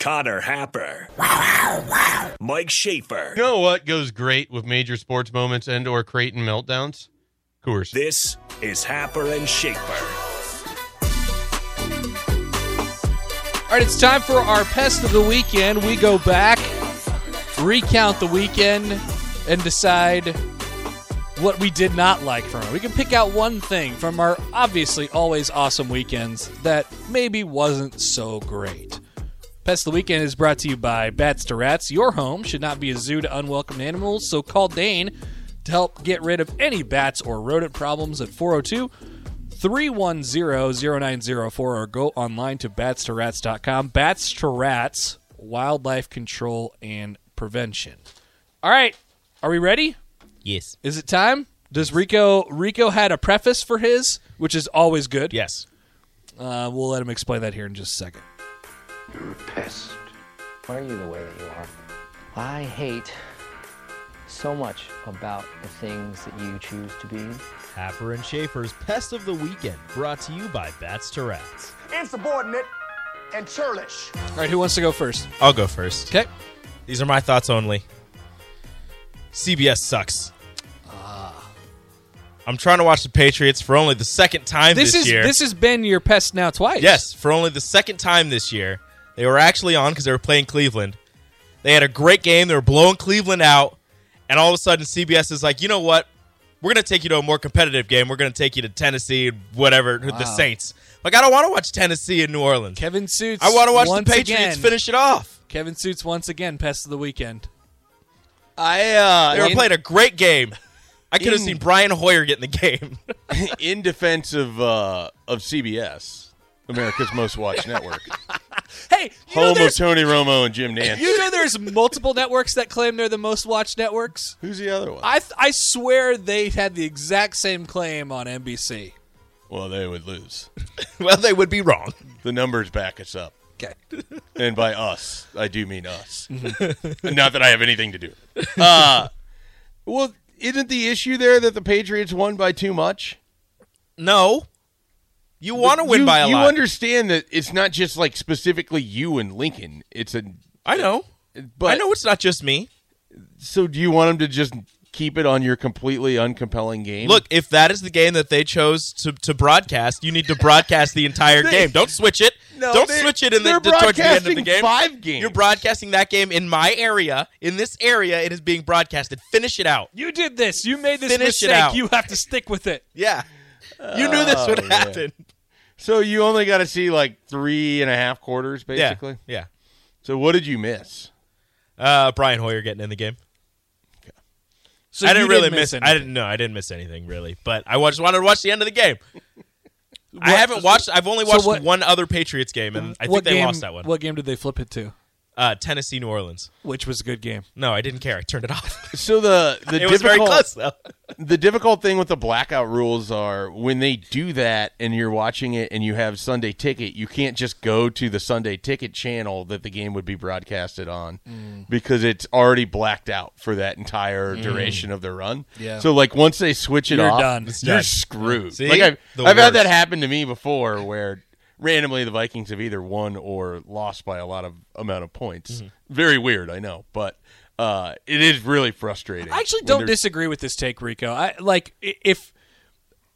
Connor Happer. Wow, wow. wow! Mike Schaefer. You know what goes great with major sports moments and or Creighton meltdowns? Coors. This is Happer and Schaefer. All right, it's time for our pest of the weekend. We go back, recount the weekend, and decide what we did not like from it. We can pick out one thing from our obviously always awesome weekends that maybe wasn't so great. Pest of the Weekend is brought to you by Bats to Rats. Your home should not be a zoo to unwelcome animals, so call Dane to help get rid of any bats or rodent problems at 402 310 0904 or go online to batstorats.com. Bats to Rats, wildlife control and prevention. All right, are we ready? Yes. Is it time? Does Rico Rico had a preface for his, which is always good. Yes. Uh, we'll let him explain that here in just a second. You're a pest. Why are you the way that you are? I hate so much about the things that you choose to be. Happer and Schaefer's Pest of the Weekend, brought to you by Bats to Rats. Insubordinate and churlish. All right, who wants to go first? I'll go first. Okay. These are my thoughts only. CBS sucks. Ah. I'm trying to watch the Patriots for only the second time This, this, is year. this has been your pest now twice. Yes, for only the second time this year. They were actually on because they were playing Cleveland. They had a great game. They were blowing Cleveland out. And all of a sudden, CBS is like, you know what? We're going to take you to a more competitive game. We're going to take you to Tennessee, whatever, the Saints. Like, I don't want to watch Tennessee in New Orleans. Kevin Suits. I want to watch the Patriots again. finish it off. Kevin Suits once again pest of the weekend. I uh They were in, playing a great game. I could have seen Brian Hoyer get in the game. in defense of uh of CBS, America's most watched network. Hey, you know, Home of Tony Romo and Jim Nantz. you know there's multiple networks that claim they're the most watched networks. Who's the other one? I th- I swear they had the exact same claim on NBC. well, they would lose. well, they would be wrong. The numbers back us up. Okay. And by us, I do mean us. Not that I have anything to do. with it. Uh, well, isn't the issue there that the Patriots won by too much? No. You want to win you, by a you lot. You understand that it's not just like specifically you and Lincoln. It's a. I know. But I know it's not just me. So do you want them to just keep it on your completely uncompelling game? Look, if that is the game that they chose to, to broadcast, you need to broadcast the entire They- game. Don't switch it. No, Don't they- switch it in the, towards the end of the broadcasting game. five games. You're broadcasting that game in my area. In this area, it is being broadcasted. Finish it out. You did this. You made this Finish it mistake. out. You have to stick with it. Yeah. You knew this would Oh, yeah. happen. so you only got to see like three and a half quarters, basically. Yeah. So what did you miss? Uh, Brian Hoyer getting in the game. So I didn't really miss. anything. I didn't. know. I didn't miss anything really. But I just wanted to watch the end of the game. I haven't watched. I've only so watched what- one other Patriots game, and I think they game, lost that one. What game did they flip it to? Uh, Tennessee, New Orleans. which was a good game. No, I didn't care. I turned it off. So the the it was very difficult close though. the difficult thing with the blackout rules are when they do that and you're watching it and you have Sunday ticket, you can't just go to the Sunday ticket channel that the game would be broadcasted on because it's already blacked out for that entire duration of the run. Yeah. So like once they switch it You're off, done. You're done. screwed. See? Like I've, I've had that happen to me before where randomly the Vikings have either won or lost by a lot of amount of points. Mm-hmm. Very weird, I know, but uh, it is really frustrating. I actually don't disagree with this take, Rico. I like if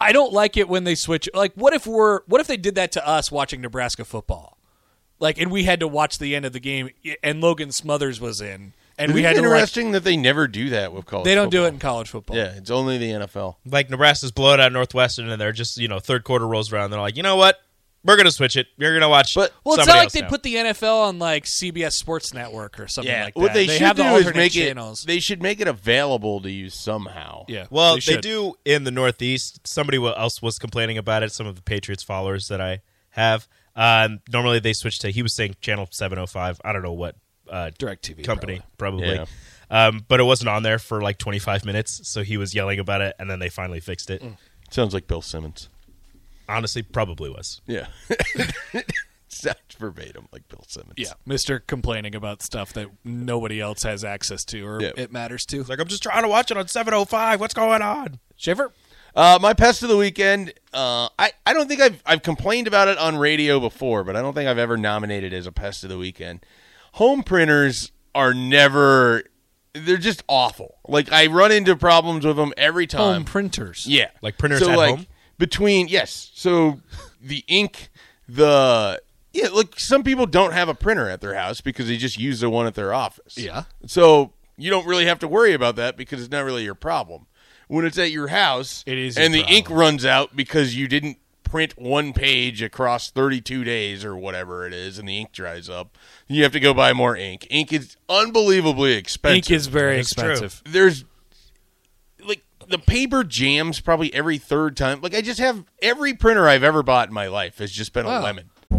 I don't like it when they switch. Like, what if we're what if they did that to us watching Nebraska football? Like, and we had to watch the end of the game, and Logan Smothers was in, and Isn't we it had to like. interesting that they never do that with college. They don't do it in college football. Yeah, it's only the NFL. Like Nebraska's blowing out Northwestern, and they're just you know third quarter rolls around. They're like, you know what? We're gonna switch it. You're gonna watch. But- Well, it's not like they now. put the NFL on like CBS Sports Network or something like that. what they, they should have the do is make channels. it. They should make it available to you somehow. yeah. Well, they, should. do in the Northeast. Somebody else was complaining about it. Some of the Patriots followers that I have. Uh, normally they switch to. He was saying channel seven hundred five. I don't know what uh, DirecTV company probably. Yeah. Um, but it wasn't on there for like twenty five minutes, so he was yelling about it, and then they finally fixed it. Mm. Sounds like Bill Simmons. Honestly, probably was. Yeah, sounds verbatim like Bill Simmons. Yeah, Mister complaining about stuff that nobody else has access to or Yeah. it matters to. It's like I'm just trying to watch it on seven hundred five. What's going on? Shiver. Uh, my pest of the weekend. Uh, I I don't think I've I've complained about it on radio before, but I don't think I've ever nominated as a pest of the weekend. Home printers are never. They're just awful. Like I run into problems with them every time. Home printers. Yeah, Like printers so at like, home? Between yes, so the ink, the yeah, like some people don't have a printer at their house because they just use the one at their office. Yeah. So you don't really have to worry about that because it's not really your problem. When it's at your house, It is and your the ink runs out because you didn't print one page across 32 days or whatever it is, and the ink dries up. You have to go buy more ink. Ink is unbelievably expensive Ink is very That's true. expensive. there's like the paper jams probably every third time. Like I just have every printer I've ever bought in my life has just been a lemon.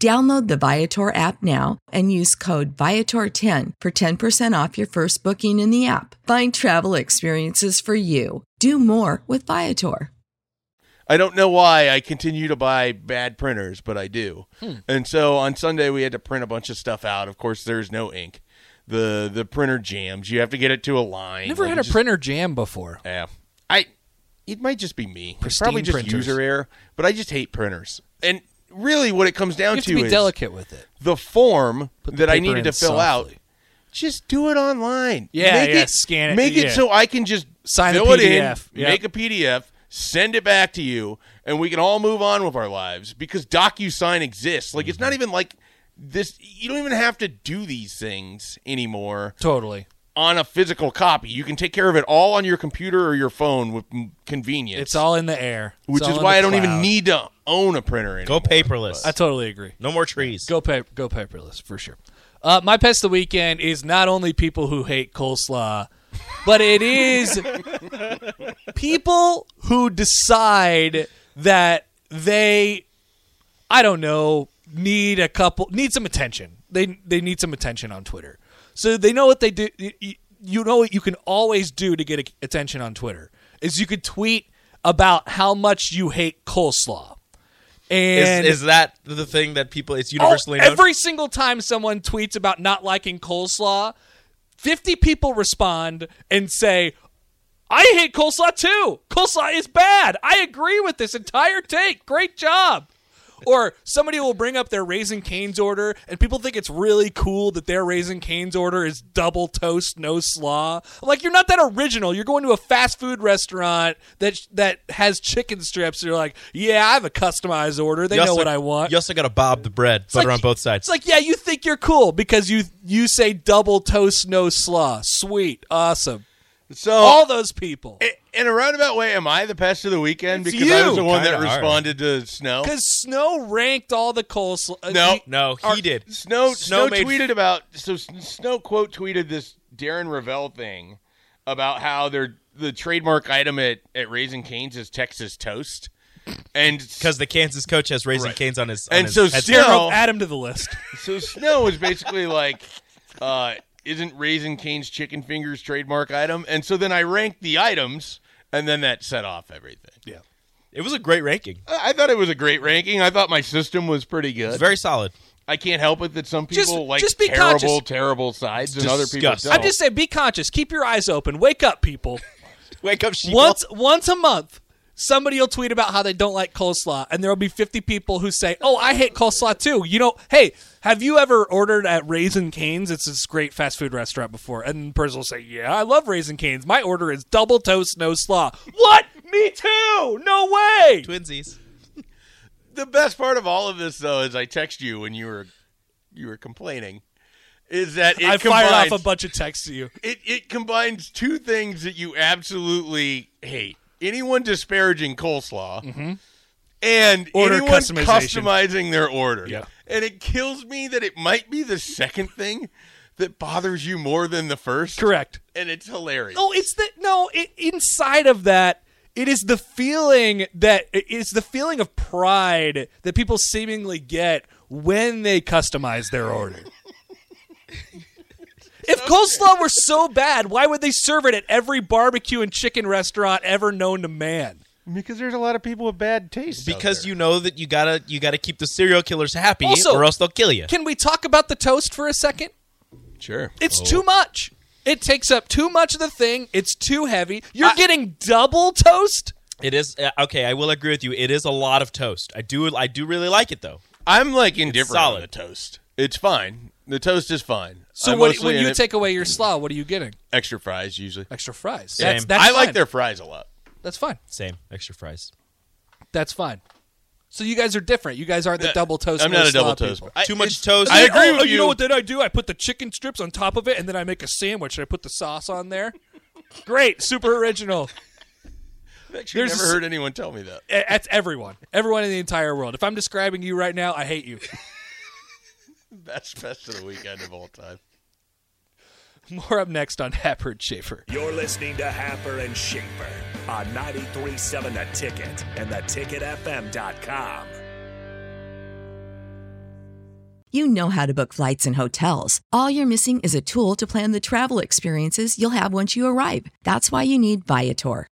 Download the Viator app now and use code Viator10 for 10% off your first booking in the app. Find travel experiences for you. Do more with Viator. I don't know why I continue to buy bad printers, but I do. Hmm. And so on Sunday we had to print a bunch of stuff out. Of course, there's no ink. The the printer jams. You have to get it to a line. Never Like, had a just- printer jam before. Yeah. I it might just be me. It's Pristine probably just printers. user error, but I just hate printers. And really what it comes down to, to be is delicate with it. the form the that I needed to fill out. Just do it online. Yeah, make yeah, it, scan it, Make yeah. it so I can just Sign the fill it PDF, in, yeah. make a PDF, send it back to you, and we can all move on with our lives because DocuSign exists. Like it's Mm-hmm. not even like this. You don't even have to do these things anymore Totally. on a physical copy. You can take care of it all on your computer or your phone with convenience. It's all in the air. It's which is why I don't even need to own a printer anymore. Go paperless. I totally agree. no more trees. Go pay, go paperless for sure. Uh, my pest of the weekend is not only people who hate coleslaw, but it is people who decide that they, I don't know, need a couple, need some attention. they they need some attention on Twitter. So they know what they do. You, you know what you can always do to get attention on Twitter is you could tweet about how much you hate coleslaw. And Is, is that the thing that people? It's Oh, universally known. every single time someone tweets about not liking coleslaw, 50 people respond and say, I hate coleslaw too. Coleslaw is bad. I agree with this entire take. Great job. Or somebody will bring up their Raising Cane's order, and people think it's really cool that their Raising Cane's order is double toast, no slaw. I'm like, you're not that original. You're going to a fast food restaurant that that has chicken strips. You're like, yeah, I have a customized order. They You know also- what I want. You also got to bob the bread, butter like- on both sides. It's like, yeah, you think you're cool because you you say double toast, no slaw. Sweet, awesome. So All those people. i- in a roundabout way, am I the pest of the weekend It's because I was you. the one that Kinda are. responded to Snow? Because Snow ranked all the coleslaw. uh, No. he- no, he Are- did. Snow Snow, Snow made- tweeted about so S- Snow quote tweeted this Darren Rovell thing about how they're the trademark item at at Raising Cane's is Texas toast, and because the Kansas coach has raising Right. canes on his. On And his so headset. Snow- add him to the list. so Snow was basically like, uh, isn't Raising Cane's chicken fingers trademark item? And so then I ranked the items, and then that set off everything. Yeah. it was a great ranking. I I thought it was a great ranking. I thought my system was pretty It's good. very solid. I can't help it that some people Just- like just be terrible, conscious. terrible sides, It's and other people don't. I'm just saying, be conscious. Keep your eyes open. Wake up, people. Wake up, sheep. once once a month, somebody will tweet about how they don't like coleslaw, and there will be 50 people who say, "Oh, I hate coleslaw too." You know, hey, have you ever ordered at Raisin Cane's? It's this great fast food restaurant before, and the person will say, "Yeah, I love Raisin Cane's. My order is double toast, no slaw." What? Me too? No way. twinsies. the best part of all of this though is I text you when you were you were complaining is that it I fired combines, off a bunch of texts to you. it, it combines two things that you absolutely hate anyone disparaging coleslaw and Mm-hmm. Order anyone customizing their order Yeah. and it kills me that it might be the second thing that bothers you more than the first Correct. and it's hilarious No, it's the no. It, inside of that, it is the feeling that it's the feeling of pride that people seemingly get when they customize their order. If coleslaw were so bad, why would they serve it at every barbecue and chicken restaurant ever known to man? because there's a lot of people with bad taste Because you know that you gotta you gotta keep the serial killers happy, Also- or else they'll kill you. Can we talk about the toast for a second? sure It's too much. It takes up too much of the thing. It's too heavy. You're getting double toast. It is uh, okay. I will agree with you. It is a lot of toast. I do I do really like it though. I'm like indifferent on solid. the toast. It's fine. The toast is fine. So I'm when, mostly when in you it- take away your slaw, what are you getting? extra fries usually, Extra fries. Same. That's, that's I like fine. their fries a lot. That's fine. Same extra fries. That's fine. So you guys are different. You guys aren't the double toast. I'm no not a slaw double toast. people. I- Too much it's- toast. I agree oh, with oh, you. You know what then I do? I put the chicken strips on top of it, and then I make a sandwich. and I put the sauce on there. Great, super original. I've actually There's never a s- heard anyone tell me that. Eh, That's everyone. Everyone in the entire world. If I'm describing you right now, I hate you. Best best of the weekend of all time. More up next on Happer and Schaefer. You're listening to Happer and Schaefer on 93.7 The Ticket and theticketfm.com. You know how to book flights and hotels. All you're missing is a tool to plan the travel experiences you'll have once you arrive. That's why you need Viator.